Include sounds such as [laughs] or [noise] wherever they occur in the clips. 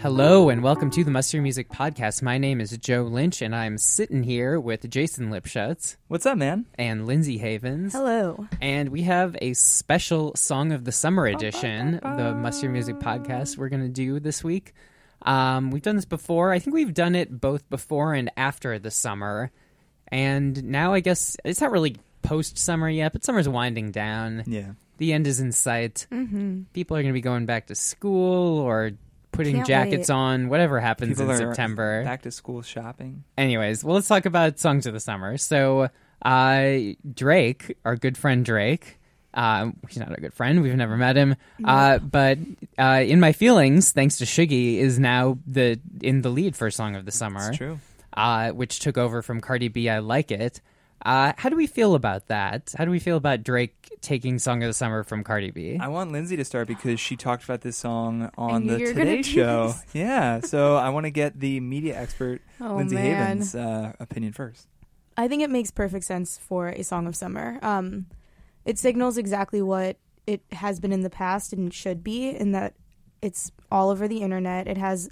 Hello and welcome to the Mustard Music Podcast. My name is Joe Lynch and I'm sitting here with Jason Lipshutz What's up, man? and Lindsay Havens. Hello. And we have a special Song of the Summer edition, the Mustard Music Podcast we're going to do this week. Um, we've done this before. I think we've done it both before and after the summer. And now I guess it's not really post summer yet, but summer's winding down. Yeah. The end is in sight. Mm-hmm. People are going to be going back to school or putting Can't jackets wait. on, whatever happens People in are September. back to school shopping. Anyways, well, let's talk about songs of the summer. So, uh, Drake, our good friend Drake, um, he's not a good friend. We've never met him, uh, but uh, in my feelings, thanks to Shiggy, is now the in the lead for song of the summer. It's true. Uh, which took over from Cardi B. I like it. Uh, how do we feel about that? How do we feel about Drake taking song of the summer from Cardi B? I want Lindsay to start because she talked about this song on the you were gonna Today Show. [laughs] Yeah, so I want to get the media expert [laughs] Oh, Lindsay man. Havens' uh, opinion first. I think it makes perfect sense for a song of summer. Um, it signals exactly what it has been in the past and should be, in that it's all over the internet. It has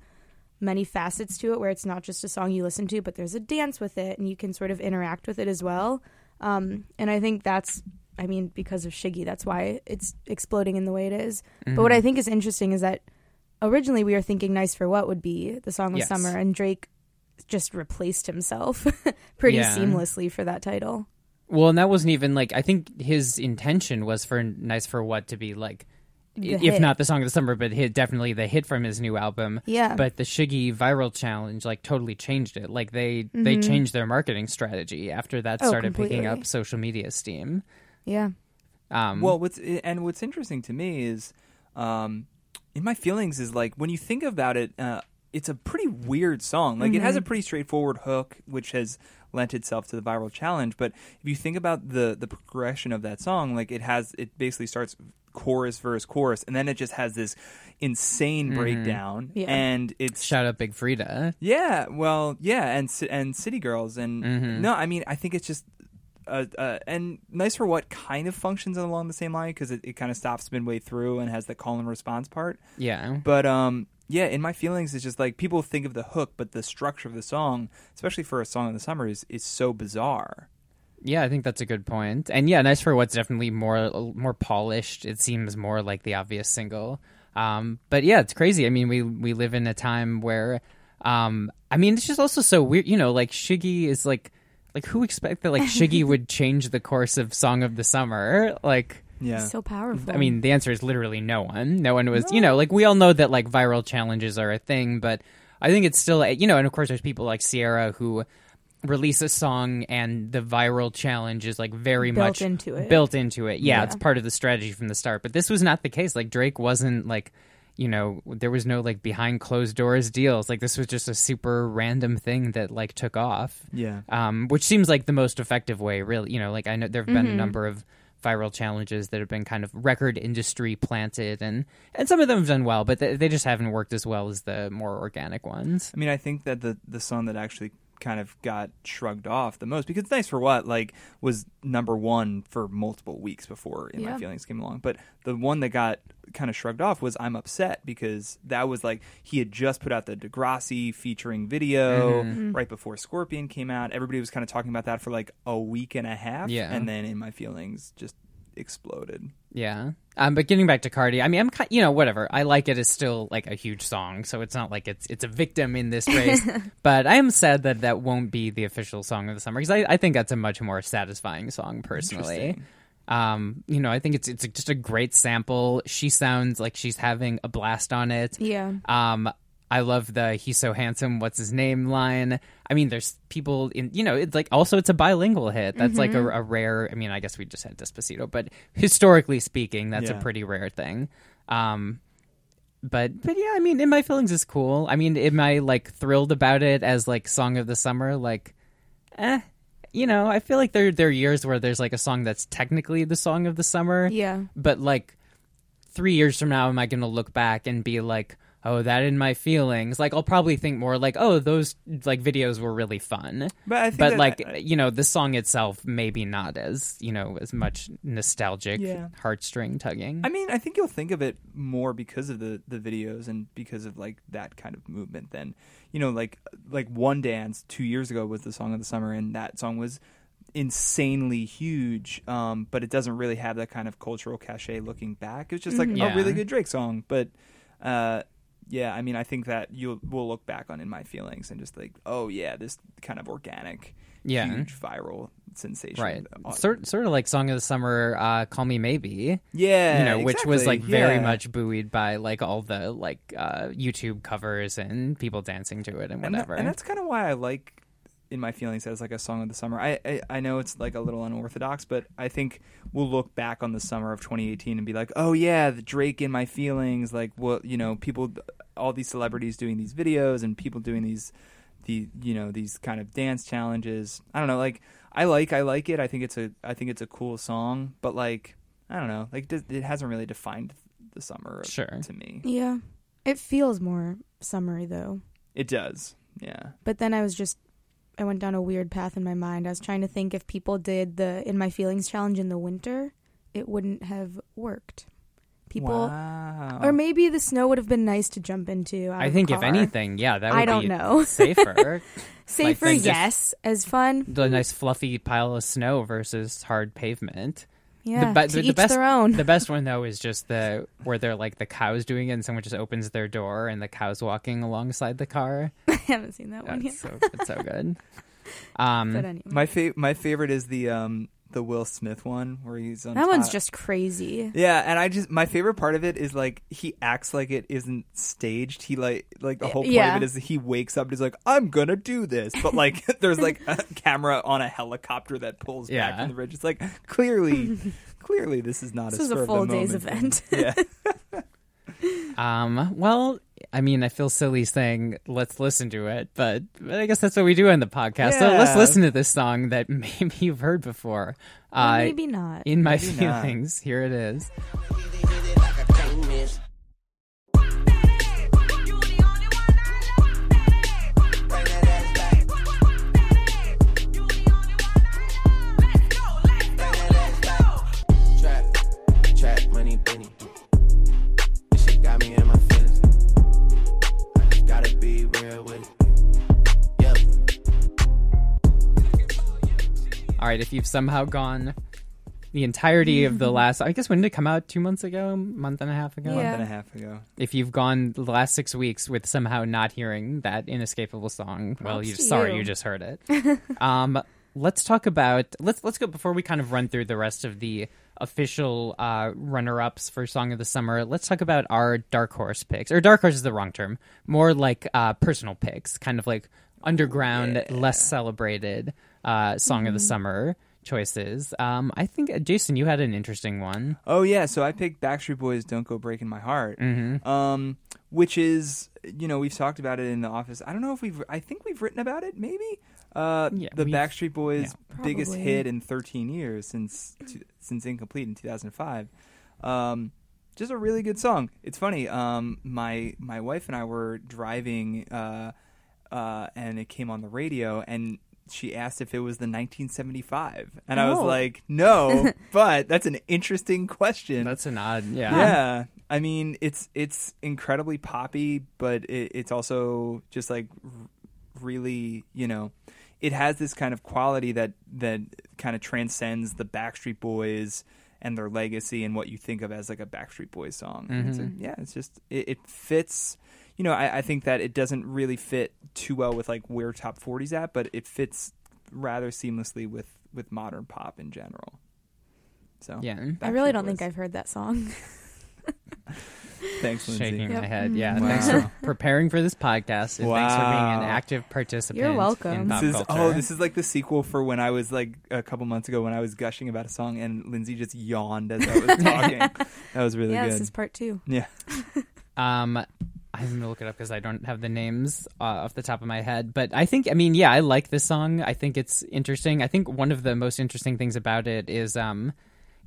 many facets to it where it's not just a song you listen to, but there's a dance with it and you can sort of interact with it as well. Um, and I think that's, I mean, because of Shiggy, that's why it's exploding in the way it is. But what I think is interesting is that originally we were thinking Nice for What would be the song of Yes. summer, and Drake just replaced himself [laughs] pretty Yeah. seamlessly for that title. Well, and that wasn't even like I think his intention was for "Nice for What" to be like, if hit. not the song of the summer, but hit definitely the hit from his new album. Yeah. But the Shiggy viral challenge like totally changed it. Like they they changed their marketing strategy after that Mm-hmm. Oh, started picking up social media steam. Yeah. Um, Well, what's and what's interesting to me is, um, in my feelings is like when you think about it, uh, it's a pretty weird song. Like it has a pretty straightforward hook, which has lent itself to the viral challenge. But if you think about the the progression of that song, like it has, it basically starts chorus, verse, chorus, and then it just has this insane breakdown, Yeah. and it's shout out Big Freedia. yeah, well, yeah, and and City Girls, and Mm-hmm. no, I mean, I think it's just, uh, uh, and Nice for What kind of functions along the same line because it, it kind of stops midway through and has the call and response part. Yeah. But um, yeah, in my feelings, it's just like people think of the hook, but the structure of the song, especially for a song in the summer, is is so bizarre. Yeah, I think that's a good point. And yeah, Nice for What's definitely more more polished. It seems more like the obvious single. Um, but yeah, it's crazy. I mean, we we live in a time where um, I mean, it's just also so weird, you know, like Shiggy is like like who expect that like Shiggy [laughs] would change the course of Song of the Summer? Like Yeah, So powerful. I mean, the answer is literally no one. No one was, you know, like we all know that like viral challenges are a thing, but I think it's still, you know, and of course there's people like Ciara who release a song and the viral challenge is like very Built much into it. built into it. Yeah, Yeah. it's part of the strategy from the start. But this was not the case. Like Drake wasn't like, you know, there was no like behind closed doors deals. Like this was just a super random thing that like took off yeah. um, which seems like the most effective way, really. You know, like I know there have been a Mm-hmm. number of viral challenges that have been kind of record industry planted, and and some of them have done well, but they, they just haven't worked as well as the more organic ones. I mean, I think that the the song that actually kind of got shrugged off the most because Nice for What like was number one for multiple weeks before In Yeah. My Feelings came along. But the one that got kind of shrugged off was I'm Upset because that was like he had just put out the Degrassi featuring video Mm-hmm. right before Scorpion came out. Everybody was kind of talking about that for like a week and a half. Yeah. And then In My Feelings just exploded. Yeah. Um, but getting back to Cardi, I mean, I'm kind, you know, whatever. I like it. It's still like a huge song, so it's not like it's it's a victim in this race. [laughs] but I am sad that that won't be the official song of the summer because I, I think that's a much more satisfying song personally. Um, you know, I think it's it's just a great sample. She sounds like she's having a blast on it. Yeah. Um, I love the "He's so handsome, what's his name" line. I mean, there's people in, you know, it's like also it's a bilingual hit. That's like a, a rare. I mean, I guess we just had Despacito, but historically speaking, that's Yeah. a pretty rare thing. Um, but but yeah, I mean, in my feelings is cool. I mean, am I like thrilled about it as like song of the summer? Like, eh. You know, I feel like there there are years where there's like a song that's technically the song of the summer Yeah. but like three years from now am i going to look back and be like oh that in my feelings like i'll probably think more like oh those like videos were really fun But I think but like you know the song itself maybe not as you know as much nostalgic Yeah. heartstring tugging I mean, I think you'll think of it more because of the the videos and because of like that kind of movement than you know, like like One Dance two years ago was the song of the summer, and that song was insanely huge. Um, but it doesn't really have that kind of cultural cachet looking back. It's just like Yeah. a really good Drake song, but. Uh, yeah, I mean, I think that you'll we'll look back on in my feelings and just like, oh yeah, this kind of organic, Yeah. huge viral sensation, right sort, sort of like song of the summer uh call me maybe yeah, you know which was like very yeah. much buoyed by like all the like uh youtube covers and people dancing to it and and, tha- whatever and that's kind of why I like in my feelings as like a song of the summer. I, I I know it's like a little unorthodox, but I think we'll look back on the summer of 2018 and be like, oh yeah, the Drake in my feelings. Like, what you know, people, all these celebrities doing these videos and people doing these, the you know these kind of dance challenges. I don't know, like I like I like it. I think it's a I think it's a cool song, but like I don't know, like it it hasn't really defined the summer Sure. to me. Yeah. It feels more summery though. It does, yeah. But then I was just I went down a weird path in my mind. I was trying to think if people did the in my feelings challenge in the winter, it wouldn't have worked. People wow. or maybe the snow would have been nice to jump into. I think if anything yeah that would I don't be know. [laughs] safer [laughs] safer, just- yes, as fun. the nice fluffy pile of snow versus hard pavement. Yeah, the, be- to the, the each best, their own. The best one though is just the [laughs] where they're like the cows doing it, and someone just opens their door and the cows walking alongside the car. [laughs] I haven't seen that one yet. So it's so good. [laughs] Um, But anyway, My fa- my favorite is the um the Will Smith one where he's on that one's just crazy. yeah, and I just my favorite part of it is like he acts like it isn't staged. He like like the whole point Yeah. of it is that he wakes up and he's like I'm gonna do this, but like [laughs] there's like a camera on a helicopter that pulls back from the ridge. It's like clearly [laughs] clearly this is not This a is a spur of the full day's moment event. yeah, [laughs] um, well, I mean, I feel silly saying let's listen to it, but, but I guess that's what we do on the podcast. So let's listen to this song that [laughs] maybe you've heard before. Or Uh, maybe not. in my Maybe not. feelings, here it is. Right, if you've somehow gone the entirety of the last, I guess when did it come out? Two months ago, a month and a half ago. Yeah. month and a half ago. If you've gone the last six weeks with somehow not hearing that inescapable song, well, Props you to sorry, you. you just heard it. [laughs] um, let's talk about let's let's go before we kind of run through the rest of the official uh, runner-ups for song of the summer. Let's talk about our dark horse picks, or dark horse is the wrong term. More like uh, personal picks, kind of like underground, less celebrated uh, song of the summer choices. Um, I think uh, Jason, you had an interesting one. Oh yeah, so I picked Backstreet Boys "Don't Go Breaking My Heart," Mm-hmm. um, which is you know we've talked about it in the office. I don't know if we've I think we've written about it maybe. Uh, Yeah, the Backstreet Boys' biggest hit in 13 years since two, since Incomplete in 2005. Um, just a really good song. It's funny. Um, my my wife and I were driving. Uh, uh, and it came on the radio, and she asked if it was the 1975, and I was Oh. like, no, [laughs] but that's an interesting question. That's an odd. Yeah. yeah. I mean, it's it's incredibly poppy, but it, it's also just like r- really, you know, it has this kind of quality that that kind of transcends the Backstreet Boys and their legacy and what you think of as like a Backstreet Boys song. And It's a- yeah, it's just it, it fits. You know, I, I think that it doesn't really fit too well with like where top 40's at, but it fits rather seamlessly with with modern pop in general. So Yeah. I really don't think I've heard that song. Thanks, Lindsay. Shaking Yep. my head. Yeah. Wow. Thanks for [laughs] preparing for this podcast. And thanks for being an active participant. You're welcome. In pop This is culture. oh, this is like the sequel for when I was like a couple months ago when I was gushing about a song and Lindsay just yawned as I was [laughs] talking. that was really yeah, good. this is part two. yeah, Um, I'm gonna look it up because I don't have the names uh, off the top of my head. But I think, I mean, yeah, I like this song. I think it's interesting. I think one of the most interesting things about it is, um,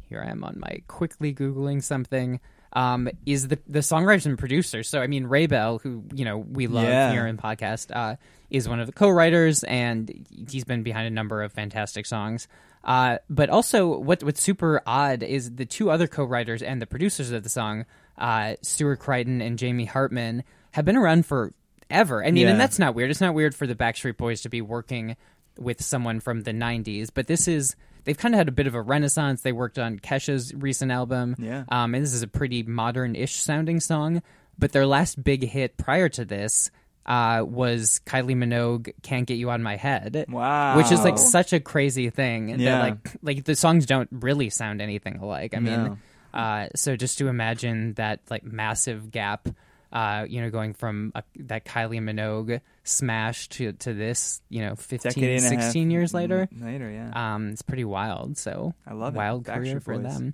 here I am on my quickly googling something. Um, is the the songwriters and producers? So I mean, Ray Bell, who you know we love Yeah. here in podcast, uh, is one of the co-writers, and he's been behind a number of fantastic songs. Uh, but also, what what's super odd is the two other co-writers and the producers of the song, uh, Stuart Crichton and Jamie Hartman, have been around for ever. I mean, Yeah. and that's not weird. It's not weird for the Backstreet Boys to be working with someone from the '90s, but this is they've kind of had a bit of a renaissance. They worked on Kesha's recent album, Yeah. um, and this is a pretty modern-ish sounding song. But their last big hit prior to this uh, was Kylie Minogue "Can't Get You on My Head," Wow. which is like such a crazy thing. Yeah. That, like, like the songs don't really sound anything alike. I No. Mean, uh, so just to imagine that like massive gap. Uh, you know, going from a, that Kylie Minogue smash to to this, you know, 15, decade and a half 16 years later. Later, yeah. Um, it's pretty wild. So I love it. wild career Backstreet for Boys. them.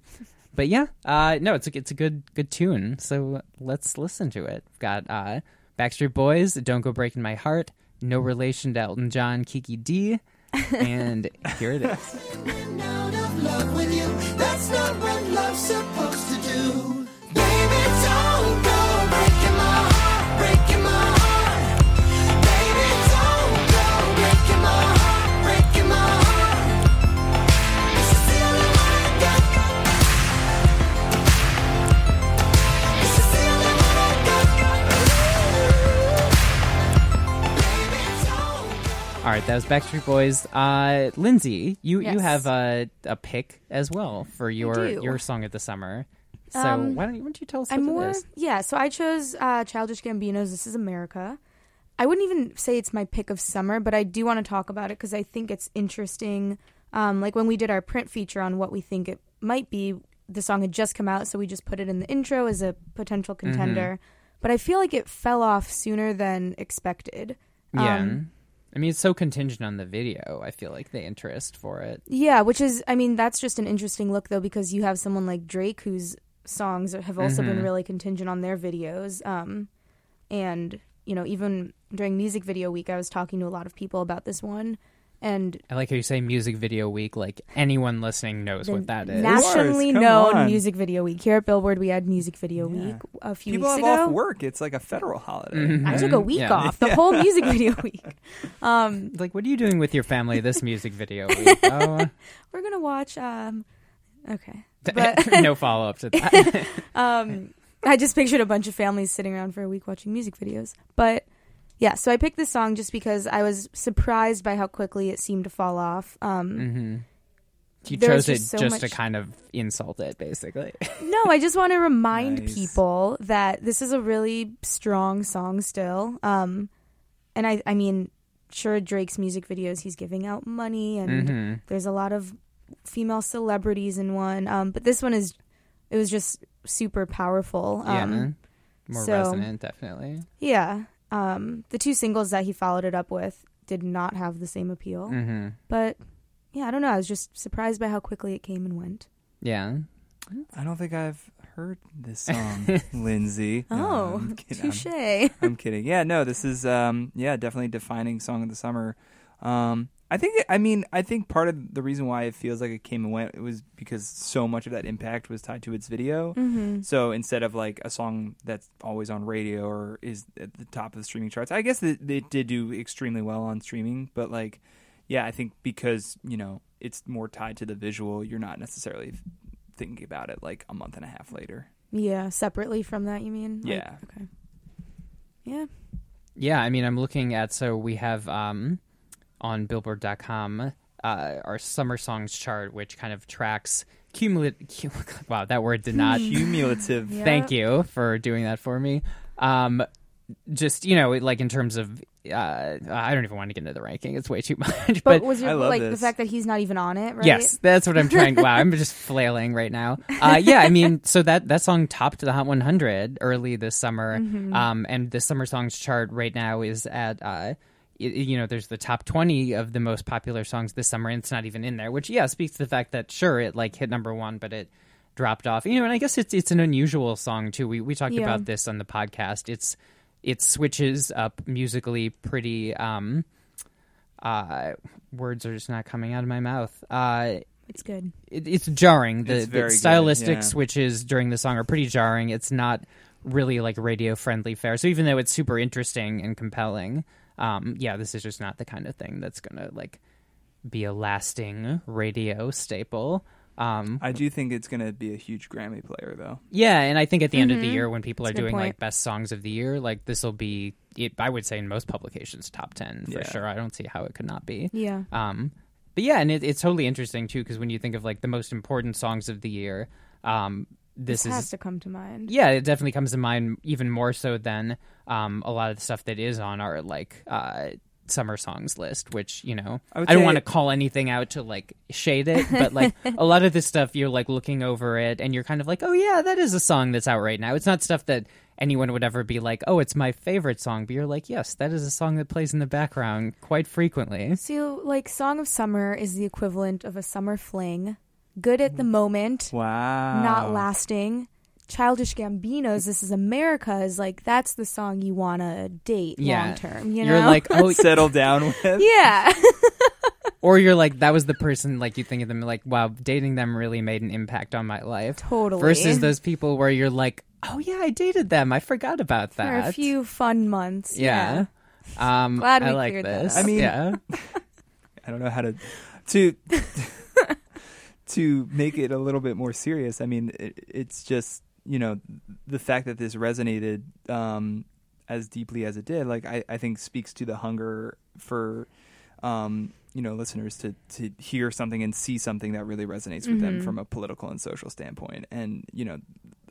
But yeah, uh, no, it's a it's a good good tune. So let's listen to it. We've got uh, Backstreet Boys, "Don't Go Breaking My Heart," no relation to Elton John, Kiki Dee, [laughs] and here it is. Love with you. That's not what love's supposed to do. All right, that was Backstreet Boys. Uh, Lindsay, you you have a a pick as well for your your song of the summer. So Um, why don't you why don't you tell us I'm more is? yeah. So I chose uh, Childish Gambino's "This Is America." I wouldn't even say it's my pick of summer, but I do want to talk about it because I think it's interesting. Um, like when we did our print feature on what we think it might be, the song had just come out, so we just put it in the intro as a potential contender. But I feel like it fell off sooner than expected. Yeah. Um, I mean, it's so contingent on the video. I feel like the interest for it. Yeah, which is, I mean, that's just an interesting look though, because you have someone like Drake whose songs have also been really contingent on their videos. Um, and you know, even during music video week, I was talking to a lot of people about this one, and I like how you say music video week. Like anyone listening knows what that is. nationally Come known on. music video week here at Billboard. We had music video Yeah. week a few People weeks have ago. off work. It's like a federal holiday. Mhm. I took a week Yeah. off, the whole music video [laughs] week. Um, Like, what are you doing with your family this music video [laughs] week? Oh, [laughs] we're gonna watch. Um, okay, but no follow up to that. um, I just pictured a bunch of families sitting around for a week watching music videos. But yeah, so I picked this song just because I was surprised by how quickly it seemed to fall off. Um, hmm You chose it just so just to kind of insult it, basically. [laughs] No, I just want to remind Nice. people that this is a really strong song still. Um, and I, I mean, sure, Drake's music videos, he's giving out money, and hmm there's a lot of female celebrities in one. Um, but this one is, it was just super powerful. yeah, Um, more so- resonant, definitely. Yeah. Um, the two singles that he followed it up with did not have the same appeal. hmm But yeah, I don't know. I was just surprised by how quickly it came and went. Yeah, I don't think I've heard this [laughs] song, Lindsay. No, oh, I'm kidding. I'm- I'm kidding. Yeah, no, this is um yeah, definitely defining song of the summer. Um I think. I mean, I think part of the reason why it feels like it came and went it was because so much of that impact was tied to its video. Mm-hmm. So instead of like a song that's always on radio or is at the top of the streaming charts, I guess it, it did do extremely well on streaming. But like, yeah, I think because you know it's more tied to the visual, you're not necessarily thinking about it like a month and a half later. Yeah, separately from that, you mean? Like- Yeah. Okay. Yeah. Yeah, I mean, I'm looking at so we have um, on Billboard.com uh, our summer songs chart, which kind of tracks cumulative. [laughs] wow, that word did not. Cumulative. Yeah. [laughs] Thank you for doing that for me. Um, just you know, like in terms of, uh, I don't even want to get into the ranking. It's way too [laughs] much. But, But, was I it love like the fact that he's not even on it, right? yes, that's what I'm trying. wow, I'm just flailing right now. Uh, yeah, I mean, so that that song topped the Hot 100 early this summer, Mm-hmm. um, and the summer songs chart right now is at. Uh, y- you know, there's the top 20 of the most popular songs this summer, and it's not even in there, which, yeah, speaks to the fact that, sure, it like hit number one, but it dropped off. You know, and I guess it's it's an unusual song too. We we talked Yeah. about this on the podcast. It's it switches up musically pretty. Um, uh, words are just not coming out of my mouth. Uh, It's good. it, it's jarring. The, It's the very good, stylistic yeah. switches during the song are pretty jarring. It's not really like radio friendly fare. So even though it's super interesting and compelling, um, yeah, this is just not the kind of thing that's gonna like be a lasting radio staple. Um, I do think it's going to be a huge Grammy player, though. yeah, and I think at the end of the year when people Mm-hmm. That's are a good doing like best songs of the year, like this will be, it, I would say in most publications top ten for Yeah. sure. I don't see how it could not be. Yeah. Um, but yeah, and it, it's totally interesting too because when you think of like the most important songs of the year, um, this, This, is has to come to mind. yeah, it definitely comes to mind even more so than um, a lot of the stuff that is on our like uh, summer songs list. Which you know, I I, don't want to call anything out to like shade it, but like [laughs] a lot of this stuff, you're like looking over it and you're kind of like, oh yeah, that is a song that's out right now. It's not stuff that anyone would ever be like, oh, it's my favorite song, but you're like, yes, that is a song that plays in the background quite frequently. So, like, Song of Summer is the equivalent of a summer fling. Good at the moment, Wow. not lasting. Childish Gambino's "This Is America" is like that's the song you want to date Yeah, long term. You you're know, like, oh, [laughs] Settle down with. yeah, [laughs] or you're like that was the person like you think of them like wow dating them really made an impact on my life Totally. versus those people where you're like oh yeah i dated them i forgot about that for a few fun months. yeah, um Glad i we like cleared that this up. I mean- yeah [laughs] I don't know how to to to make it a little bit more serious. I mean, it, it's just you know the fact that this resonated um, as deeply as it did. Like I, I think speaks to the hunger for um, you know listeners to to hear something and see something that really resonates with them from a political and social standpoint. And you know,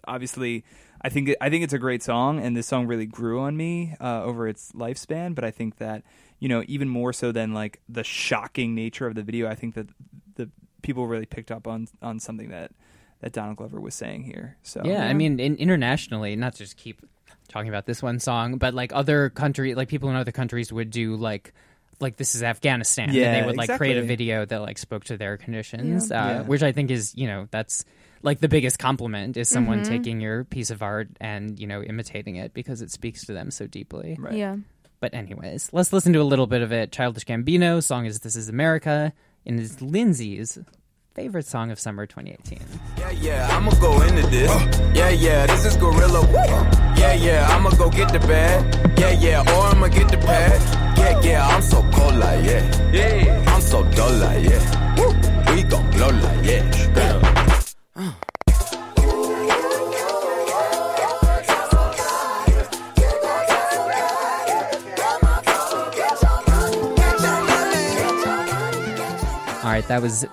obviously, I think I think it's a great song, and this song really grew on me uh, over its lifespan. But I think that you know, even more so than like the shocking nature of the video, I think that the people really picked up on on something that that Donald Glover was saying here. So yeah i mean in, internationally not to just keep talking about this one song but like other country like people in other countries would do like like this is Afghanistan. and Yeah, they would like create a video that like spoke to their conditions, uh, Yeah. which I think is you know that's like the biggest compliment is someone taking your piece of art and you know imitating it because it speaks to them so deeply. Right. yeah. But anyways, let's listen to a little bit of it. Childish Gambino song is "This Is America" and is Lindsay's favorite song of summer 2018. Yeah, yeah, I'ma go into this. Yeah, yeah, this is Gorilla. Yeah, yeah, I'ma go get the bag. Yeah, yeah, or I'ma get the pad. Yeah, yeah, I'm so cold like yeah. Yeah, I'm so dull like yeah. We gon' blow like yeah. Uh. All right, that was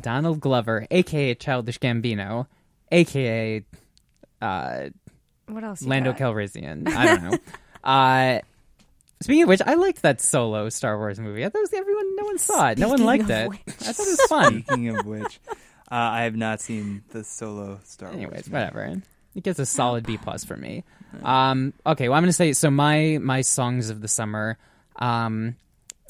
Donald Glover, aka Childish Gambino, aka uh, What else? you Lando got? Calrissian. I don't know. [laughs] uh, speaking of which, I liked that solo Star Wars movie. I thought it was everyone, no one saw it. No one liked it. which. I thought it was fun. Speaking of which, uh, I have not seen the solo Star Wars. Anyways, movie. whatever. It gets a solid B plus for me. Um, okay, well, I'm gonna say so. My my songs of the summer. Um,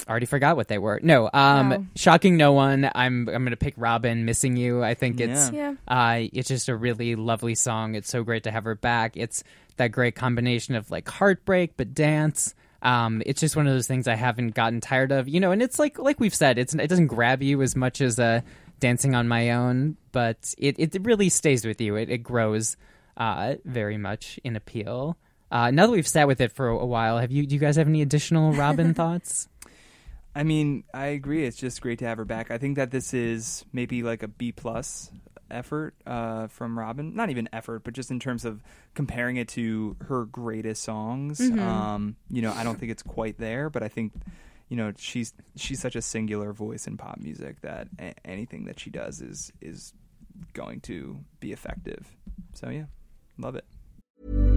I already forgot what they were. No, um, Wow. shocking no one. I'm I'm gonna pick Robyn, missing you. I think it's Yeah. uh, it's just a really lovely song. It's so great to have her back. It's that great combination of like heartbreak but dance. Um, it's just one of those things I haven't gotten tired of, you know. And it's like like we've said, it's it doesn't grab you as much as uh, dancing on my own, but it it really stays with you. It it grows uh, very much in appeal. Uh, now that we've sat with it for a while, have you do you guys have any additional Robyn [laughs] thoughts? I mean, I agree. It's just great to have her back. I think that this is maybe like a B plus effort uh, from Robyn. Not even effort, but just in terms of comparing it to her greatest songs. Um, you know, I don't think it's quite there, but I think you know she's she's such a singular voice in pop music that a- anything that she does is is going to be effective. So yeah, love it.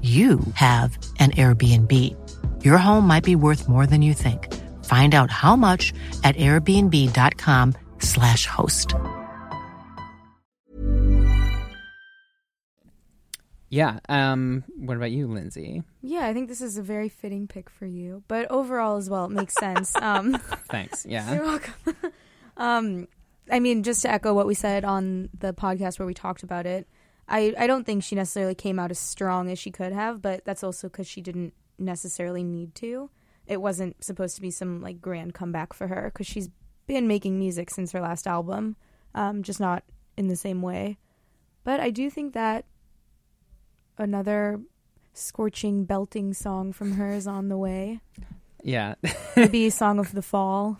you have an Airbnb. Your home might be worth more than you think. Find out how much at airbnb.com/slash host. Yeah. Um. What about you, Lindsay? Yeah, I think this is a very fitting pick for you. But overall, as well, it makes sense. [laughs] Um, Thanks. Yeah. [laughs] You're welcome. [laughs] um, I mean, just to echo what we said on the podcast where we talked about it, I, I don't think she necessarily came out as strong as she could have, but that's also because she didn't necessarily need to. It wasn't supposed to be some like grand comeback for her because she's been making music since her last album, um, just not in the same way. But I do think that another scorching, belting song from her is on the way. Yeah. Maybe [laughs] Song of the Fall.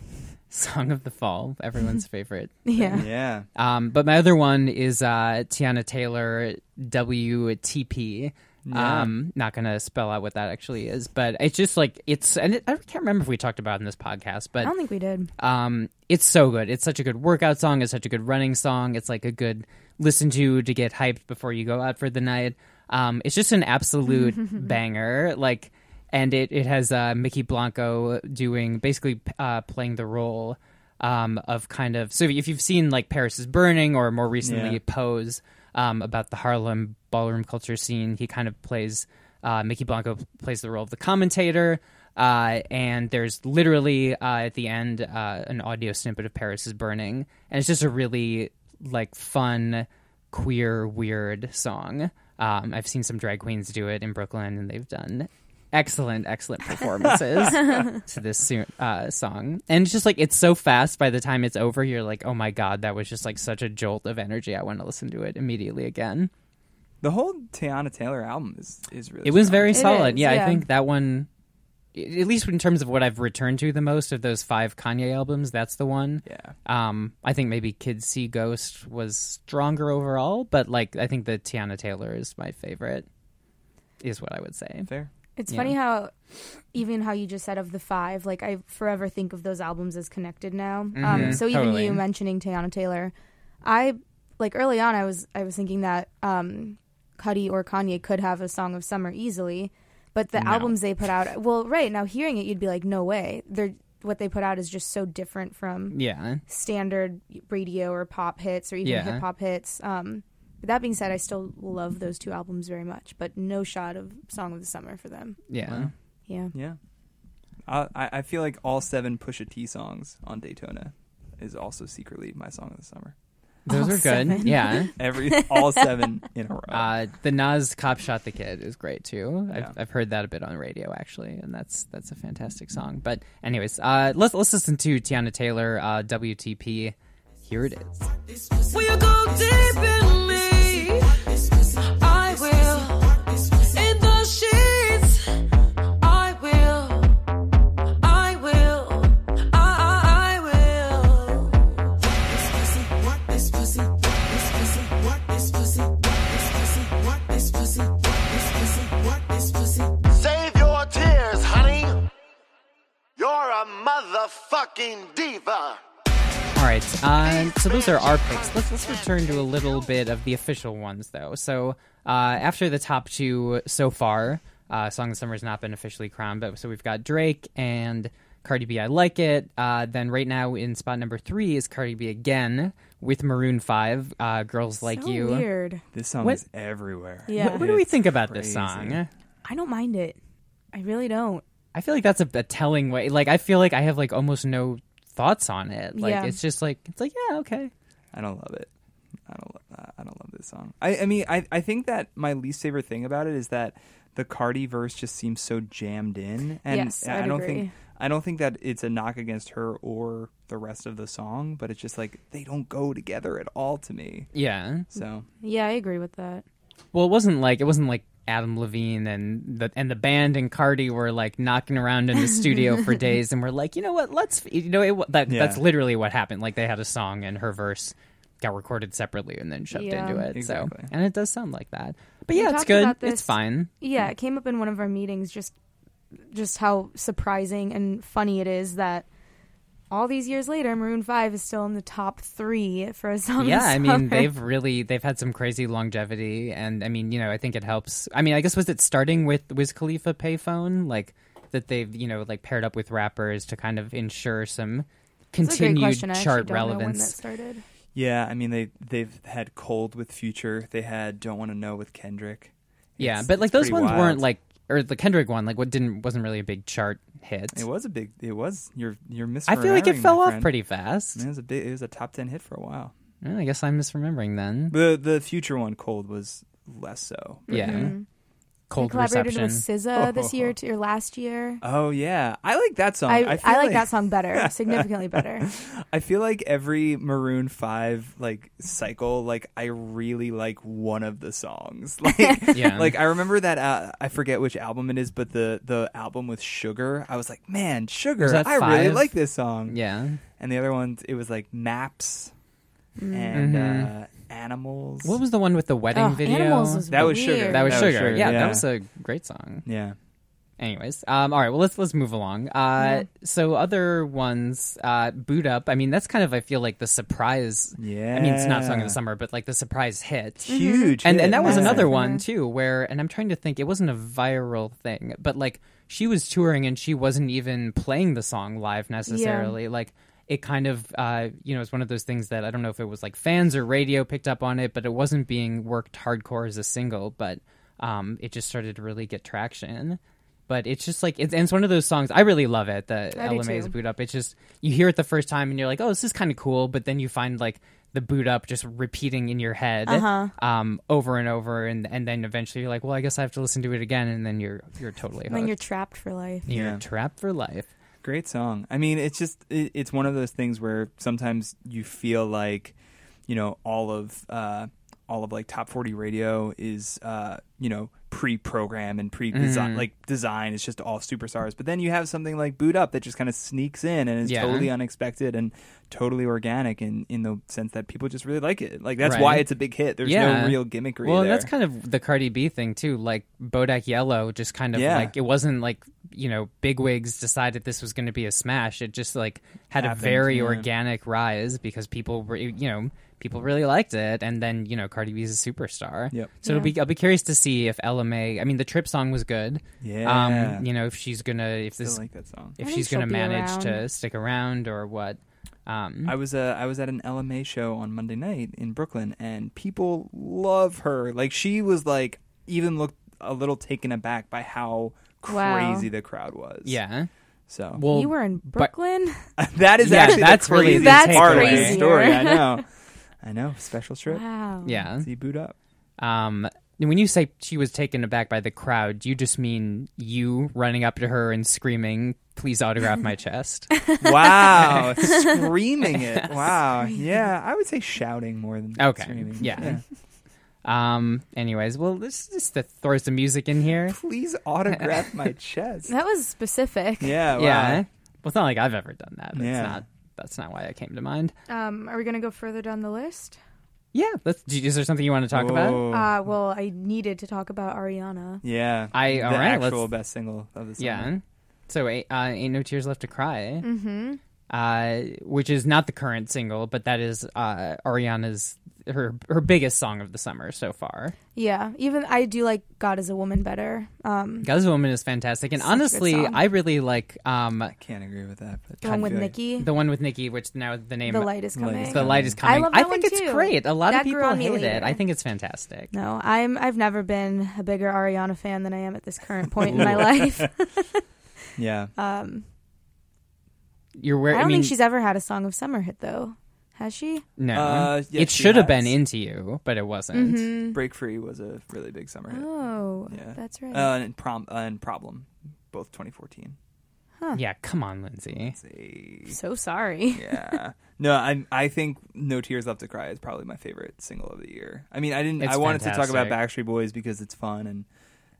Song of the Fall, everyone's [laughs] favorite. Yeah. Yeah. Um, but my other one is uh, Teyana Taylor WTP. Yeah. Um, not gonna spell out what that actually is, but it's just like it's, and it, I can't remember if we talked about it in this podcast, but I don't think we did. um, it's so good. It's such a good workout song. It's such a good running song. It's like a good listen to to get hyped before you go out for the night. Um, it's just an absolute [laughs] banger. Like, and it it has uh, Mykki Blanco doing basically uh, playing the role um, of kind of. So if you've seen like Paris is Burning or more recently Yeah. Pose um, about the Harlem ballroom culture scene, he kind of plays. Uh, Mykki Blanco plays the role of the commentator. Uh, and there's literally uh, at the end uh, an audio snippet of Paris is Burning, and it's just a really like fun, queer, weird song. Um, I've seen some drag queens do it in Brooklyn, and they've done excellent, excellent performances [laughs] to this uh, song. And it's just like it's so fast. By the time it's over, you're like, oh my god, that was just like such a jolt of energy. I want to listen to it immediately again. The whole Teyana Taylor album is is really. It was strong. very It solid. is, yeah, I think that one, at least in terms of what I've returned to the most of those five Kanye albums, that's the one. Yeah. Um, I think maybe Kids See Ghost was stronger overall, but like I think the Teyana Taylor is my favorite. Is what I would say. Fair. It's Yeah. funny how even how you just said of the five, like I forever think of those albums as connected now. Um, Mhm, so even totally. you mentioning Teyana Taylor, I like early on I was I was thinking that um, Cudi or Kanye could have a song of summer easily, but the No. albums they put out, well, right now hearing it, you'd be like, no way. They're what they put out is just so different from Yeah. standard radio or pop hits or even Yeah. hip hop hits. Um, but that being said, I still love those two albums very much, but no shot of Song of the Summer for them. Yeah. Yeah. Yeah. I I I feel like all seven Pusha T songs on Daytona is also secretly my song of the summer. Those All are good. seven. Yeah. [laughs] Every all seven in a row. Uh, the Nas "Cop Shot the Kid" is great too. I've, Yeah. I've heard that a bit on radio actually, and that's that's a fantastic song. But anyways, uh, let's let's listen to Teyana Taylor, uh, WTP. Here it is. Fucking diva. All right, uh, so those are our picks. Let's let's return to a little bit of the official ones, though. So uh, after the top two so far, uh, "Song of the Summer" has not been officially crowned, but so we've got Drake and Cardi B. I like it. Uh, then right now in spot number three is Cardi B again with Maroon Five. Uh, "Girls Like so You." weird. This song What- is everywhere. Yeah. What, what do we think about this song? I don't mind it. I really don't. I feel like that's a, a telling way. Like I feel like I have like almost no thoughts on it. Like Yeah. it's just like it's like yeah okay. I don't love it. I don't love. That. I don't love this song. I, I mean, I, I think that my least favorite thing about it is that the Cardi verse just seems so jammed in, and Yes, I I'd don't agree. think I don't think that it's a knock against her or the rest of the song, but it's just like they don't go together at all to me. Yeah. So Yeah, I agree with that. Well, it wasn't like it wasn't like Adam Levine and the and the band and Cardi were like knocking around in the studio for [laughs] days, and we're like, you know what? Let's you know it, that Yeah. that's literally what happened. Like they had a song and her verse got recorded separately and then shoved Yeah. into it. Exactly. So and it does sound like that. But We yeah, it's good. It's fine. Yeah, it came up in one of our meetings just just how surprising and funny it is that all these years later Maroon 5 is still in the top 3 for a song. yeah i mean they've really they've had some crazy longevity and i mean you know i think it helps i mean i guess was it starting with wiz khalifa payphone like that they've you know like paired up with rappers to kind of ensure some It's a great continued. I actually chart know when that relevance started. yeah, I mean they they've had Cold with Future. They had Don't Want to Know with Kendrick. yeah It's- but like those pretty ones weren't like or the kendrick one like what didn't wasn't really a big chart hit It was a big. It was. You're you're misremembering. i feel like it fell off friend. pretty fast It was a big. It was a top ten hit for a while. Well, i guess i'm misremembering then The the future one, Cold, was less so. but yeah They cold collaborated reception with SZA [laughs] this year t- or last year. Oh yeah, I like that song. I, I, I, feel like that song better, [laughs] significantly better. I feel like every Maroon Five like cycle, like I really like one of the songs. [laughs] Like, Yeah. like I remember that uh, I forget which album it is, but the the album with Sugar, I was like, man, Sugar, Was that I really like this song. yeah And the other ones, it was like Maps and Mhm. uh, Animals. what was the one with the wedding Oh, video Animals was That was weird. Sugar. that was That was sugar. Sugar, Yeah, yeah. that was a great song. Yeah. Anyways, um, all right. Well, let's let's move along. Uh, Yeah. So other ones, uh, Boo'd Up. I mean, that's kind of I feel like the surprise. Yeah. I mean, it's not song of the summer, but like the surprise hit. Huge. And hit, and that was yeah. another one too, where and I'm trying to think. It wasn't a viral thing, but like she was touring and she wasn't even playing the song live necessarily. Like it kind of, uh, you know, it's one of those things that I don't know if it was like fans or radio picked up on it, but it wasn't being worked hardcore as a single. But um, it just started to really get traction. But it's just like it's, and it's one of those songs I really love it. The I LMA's Boo'd Up. It's just you hear it the first time and you're like, oh, this is kind of cool. But then you find like the Boo'd Up just repeating in your head Uh-huh. um, over and over, and and then eventually you're like, well, I guess I have to listen to it again, and then you're you're totally And then you're trapped for life. You're Yeah. trapped for life. Great song. I mean, it's just it, it's one of those things where sometimes you feel like, you know, all of uh, all of like top forty radio is uh, you know pre-program and pre-design Mhm. like design. It's just all superstars. But then you have something like Boo'd Up that just kind of sneaks in and is Yeah. totally unexpected and totally organic in in the sense that people just really like it. Like that's why it's a big hit. There's Yeah. no real gimmickry Well, there. that's kind of the Cardi B thing too. Like Bodak Yellow, just kind of Yeah. like it wasn't like you know bigwigs decided this was going to be a smash. It just like had Happened, a very organic rise because people were you know people really liked it, and then you know Cardi B's a superstar. Yep. So it'll be I'll be curious to see if Ella Mai. I mean, the Trip song was good. Yeah. Um, you know if she's gonna if Still this like that song. if I she's gonna she'll be manage to stick around or what. Um, I was uh, I was at an Ella Mai show on Monday night in Brooklyn, and people love her. Like she was like even looked a little taken aback by how Wow. crazy the crowd was. yeah. So Well, you were in but- Brooklyn? [laughs] that is Yeah, actually that's the really craziest the That's part of the story. I know. [laughs] I know. Special trip. wow. yeah. See Boo'd Up. Um, when you say she was taken aback by the crowd, do you just mean you running up to her and screaming, "Please autograph my [laughs] chest"? Wow, [laughs] screaming it. [laughs] Wow. Yeah, I would say shouting more than Okay. screaming. Yeah. um. Anyways, well, this just to throw some music in here. Please autograph my chest. That was specific. Yeah. Wow. Yeah. Well, it's not like I've ever done that. That's Yeah. not. That's not why I came to mind. Um, are we going to go further down the list? Yeah. Let's. Is there something you want to talk about? Uh, well, I needed to talk about Ariana. Yeah. I- the all right, actual let's- best single of the summer. Yeah. So, uh, ain't no tears left to cry. Mm-hmm. uh, which is not the current single, but that is uh, Ariana's her her biggest song of the summer so far. Yeah, even I do like God is a Woman better. Um, "God Is a Woman is fantastic, and Such a good honestly. I really like um, I Can't agree with that. But the one with feel like- Nicki. the one with Nicki, which now the name The light is coming. the light is coming. I love that I think one it's too. great. A lot That of people on me hate it. I think it's fantastic. No, I'm. I've never been a bigger Ariana fan than I am at this current point in my [laughs] life. Yeah. [laughs] Um, You're where I don't mean, think she's ever had a song of summer hit though. Has she? no. Uh, yes, it she should have has. been into you, but it wasn't. Mhm. Break Free was a really big summer hit. Oh, Yeah. that's right. Uh, and, prom- uh, and Problem, both 2014. Yeah, come on, Lindsay. Say- so sorry. yeah. No, I I think No Tears Left to Cry is probably my favorite single of the year. I mean, I didn't. It's I wanted to talk about. Backstreet Boys because it's fun and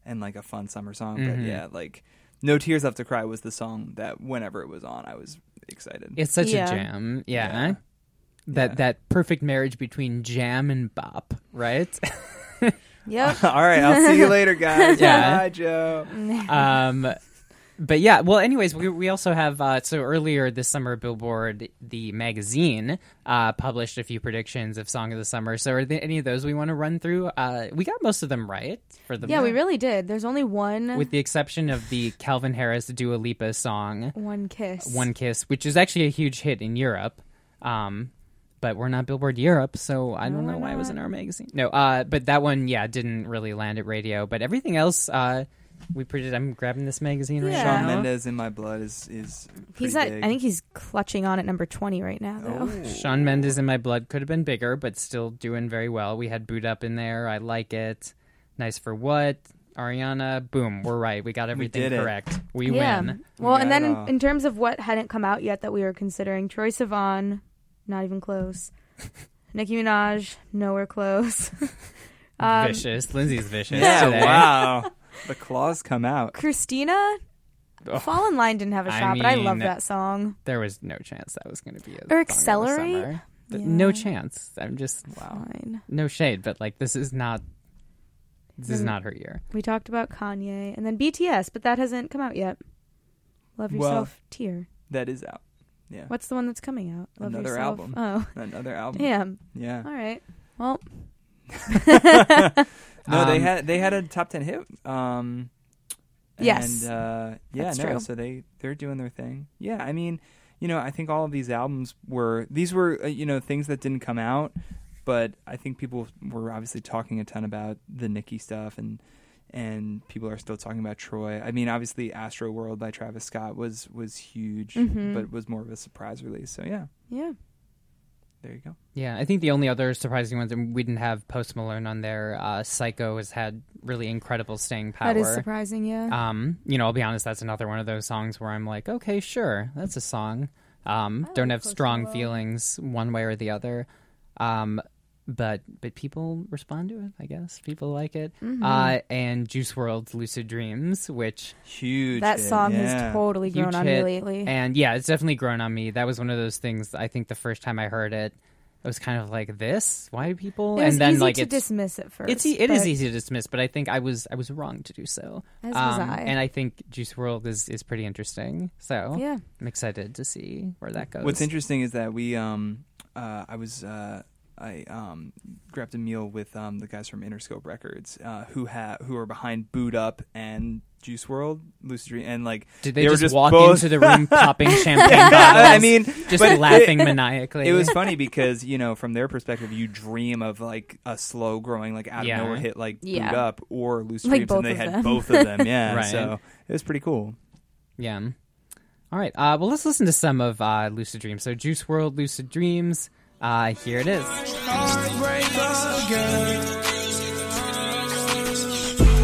and like a fun summer song. But Mhm. yeah, like No Tears Left to Cry was the song that whenever it was on, I was excited. It's such Yeah. a jam. Yeah. Yeah. That Yeah. that perfect marriage between jam and bop, right? [laughs] Yep. [laughs] All right, I'll see you later, guys. Yeah. Bye, Joe. [laughs] um but yeah, well anyways, we we also have uh so earlier this summer Billboard the magazine uh published a few predictions of song of the summer. So are there any of those we want to run through? Uh we got most of them right for the yeah, we really did. There's only one. with the exception of the Calvin Harris Dua Lipa song one kiss. One Kiss, which is actually a huge hit in Europe. Um, but we're not Billboard Europe, so I don't No, know we're why it was in our magazine. No, uh, but that one, yeah, didn't really land at radio. But everything else, uh, we predicted. I'm grabbing this magazine right Yeah. Shawn now. Mendes in my blood is is He's pretty big. I think he's clutching on at number twenty right now, though. Oh. Shawn Mendes in my blood could have been bigger, but still doing very well. We had Boo'd Up in there. I like it. Nice for what? Ariana, boom, we're right. We got everything did it. correct. We yeah. win. Well, and got then it in, all. in terms of what hadn't come out yet that we were considering, Troye Sivan, not even close. [laughs] Nicki Minaj, nowhere close. [laughs] um, vicious. Lindsay's vicious. yeah, today. wow. [laughs] The claws come out. Christina, Oh, Fall in Line didn't have a shot, but I love that song. there was no chance that was going to be a Or song of the Accelerate? summer. But No chance. I'm just Wow. Fine. no shade, but like this is not this is not her year. We talked about Kanye and then BTS, but that hasn't come out yet. Love Well, Yourself, Tear. That is out. Yeah. What's the one that's coming out? Love Another Yourself. album. Oh, [laughs] Another album. damn. Yeah. All right. Well, [laughs] No, they Um, had they had a top ten hit. Um, Yes. and uh, yeah, That's no, true. so they they're doing their thing. Yeah, I mean, you know, I think all of these albums were these were uh, you know things that didn't come out, but I think people were obviously talking a ton about the Nicki stuff and. And people are still talking about Troy. I mean, obviously, Astroworld by Travis Scott was was huge, Mhm. but was more of a surprise release. So yeah, yeah. there you go. Yeah, I think the only other surprising ones and we didn't have Post Malone on there. Uh, Psycho has had really incredible staying power. That is surprising, yeah. Um, you know, I'll be honest, that's another one of those songs where I'm like, okay, sure, that's a song. Um, don't like have Post strong Malone. feelings one way or the other. Um, but but people respond to it, I guess. People like it. Mm-hmm. Uh, and Juice WRLD's Lucid Dreams, which Huge. that hit, song yeah. has totally grown on hit. me lately. And yeah, it's definitely grown on me. That was one of those things. I think the first time I heard it, it was kind of like this. Why do people? it was and then easy like to it's dismiss at first. it's e- it is easy to dismiss, but I think I was I was wrong to do so. Um, was I. And I think Juice WRLD is is pretty interesting. So Yeah. I'm excited to see where that goes. What's interesting is that we, um, uh, I was, uh, I um, grabbed a meal with um, the guys from Interscope Records, uh, who ha- who are behind Boo'd Up and Juice WRLD, Lucid Dream, and like Did they, were just, walk both- into the room [laughs] popping champagne bottles? I mean, just but laughing it- [laughs] maniacally. It was funny because you know, from their perspective, you dream of like a slow growing, like out Yeah. of nowhere hit, like Yeah. Boo'd Up or Lucid Like Dreams, and they had them. both of them. Yeah, [laughs] Right. so it was pretty cool. Yeah. All right. Uh, well, let's listen to some of uh, Lucid Dreams. So, Juice WRLD, Lucid Dreams. Uh, here it is.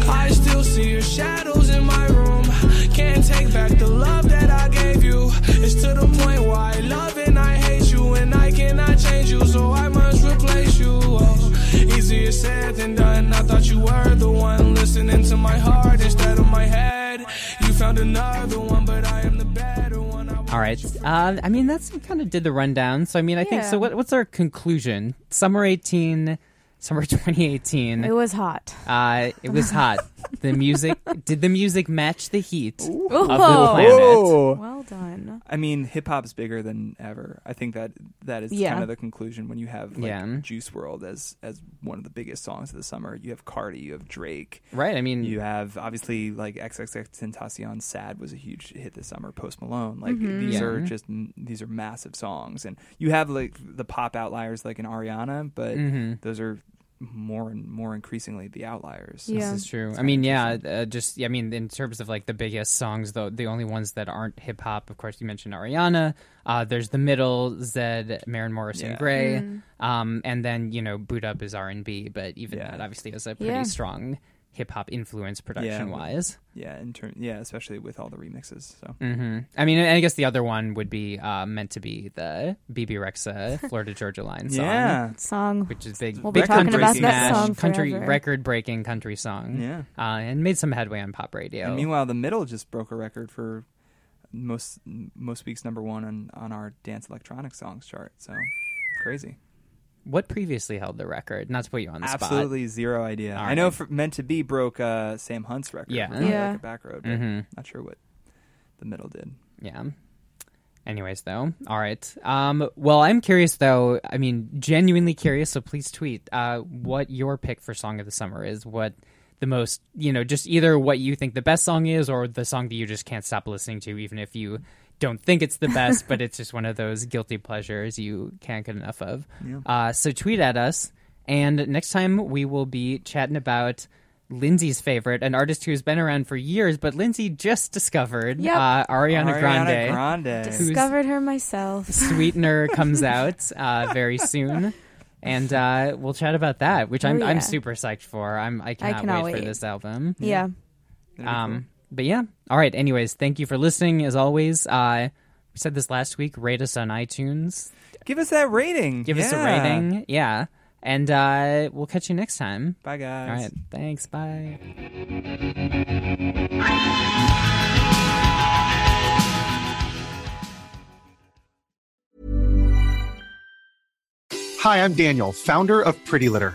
I still see your shadows in my room. Can't take back the love that I gave you. It's to the point I love and I hate you, and I cannot change you, so I must replace you. Oh, easier said than done. I thought you were the one listening to my heart instead of my head. You found another one, but I All right. Uh, I mean, that's kind of did the rundown. So, I mean, I think Yeah. so. What, what's our conclusion? Summer 18 summer [laughs] 2018. It was hot. Uh, it was hot. [laughs] the music did the music match the heat of Little Whoa. Planet? Whoa. Well done. I mean, hip hop's bigger than ever. I think that that is Yeah. kind of the conclusion when you have like, Yeah. Juice WRLD as as one of the biggest songs of the summer. You have Cardi, you have Drake, Right. I mean, you have obviously like XXX Tentacion. Sad was a huge hit this summer. Post Malone, like Mm-hmm. these Yeah. are just these are massive songs, and you have like the pop outliers like an Ariana, but Mm-hmm. those are more and more increasingly the outliers. Yeah. This is true. I mean, yeah, uh, just yeah, I mean, in terms of like the biggest songs, though, the only ones that aren't hip hop, of course, you mentioned Ariana. Uh, there's the middle, Zedd, Maren Morrison, Yeah. Grey, Mm. um, and then you know, Boo'd Up is R and B, but even Yeah. that obviously has a pretty Yeah. strong hip hop influence production wise. Yeah, in turn, yeah, especially with all the remixes. So hmm I mean, I guess the other one would be uh, meant to be the Bebe Rexha [laughs] Florida Georgia Line song. yeah, Song. Which is big, We'll big talking country about smash, that song country record-breaking country song. Yeah. uh, and made some headway on pop radio. And meanwhile, the middle just broke a record for most most weeks number one on on our dance electronic songs chart. So crazy. What previously held the record? Not to put you on the spot. Absolutely zero idea. All I know right. for, meant to be broke uh, Sam Hunt's record. Yeah. for Yeah. Like a back road. But Mhm. Not sure what the middle did. Yeah. Anyways, though, all right. Um, well, I'm curious, though. I mean, genuinely curious. So please tweet uh, what your pick for song of the summer is. What the most, you know, just either what you think the best song is, or the song that you just can't stop listening to, even if you don't think it's the best, but it's just one of those guilty pleasures you can't get enough of. Uh, so tweet at us, and next time we will be chatting about. Lindsay's favorite, an artist who's been around for years, but Lindsay just discovered Yep. uh, Ariana, Grande. Grande. Discovered her myself. Sweetener [laughs] comes out uh, very soon, and uh, we'll chat about that, which I'm Oh, I'm super psyched for. I'm I cannot, cannot wait, for this album. yeah. Um, but yeah, all right. Anyways, thank you for listening. As always, uh, we said this last week. Rate us on iTunes. Give us that rating. Give us a Yeah. rating. Yeah, and uh, we'll catch you next time. Bye, guys. All right. Thanks. Bye. Hi, I'm Daniel, founder of Pretty Litter.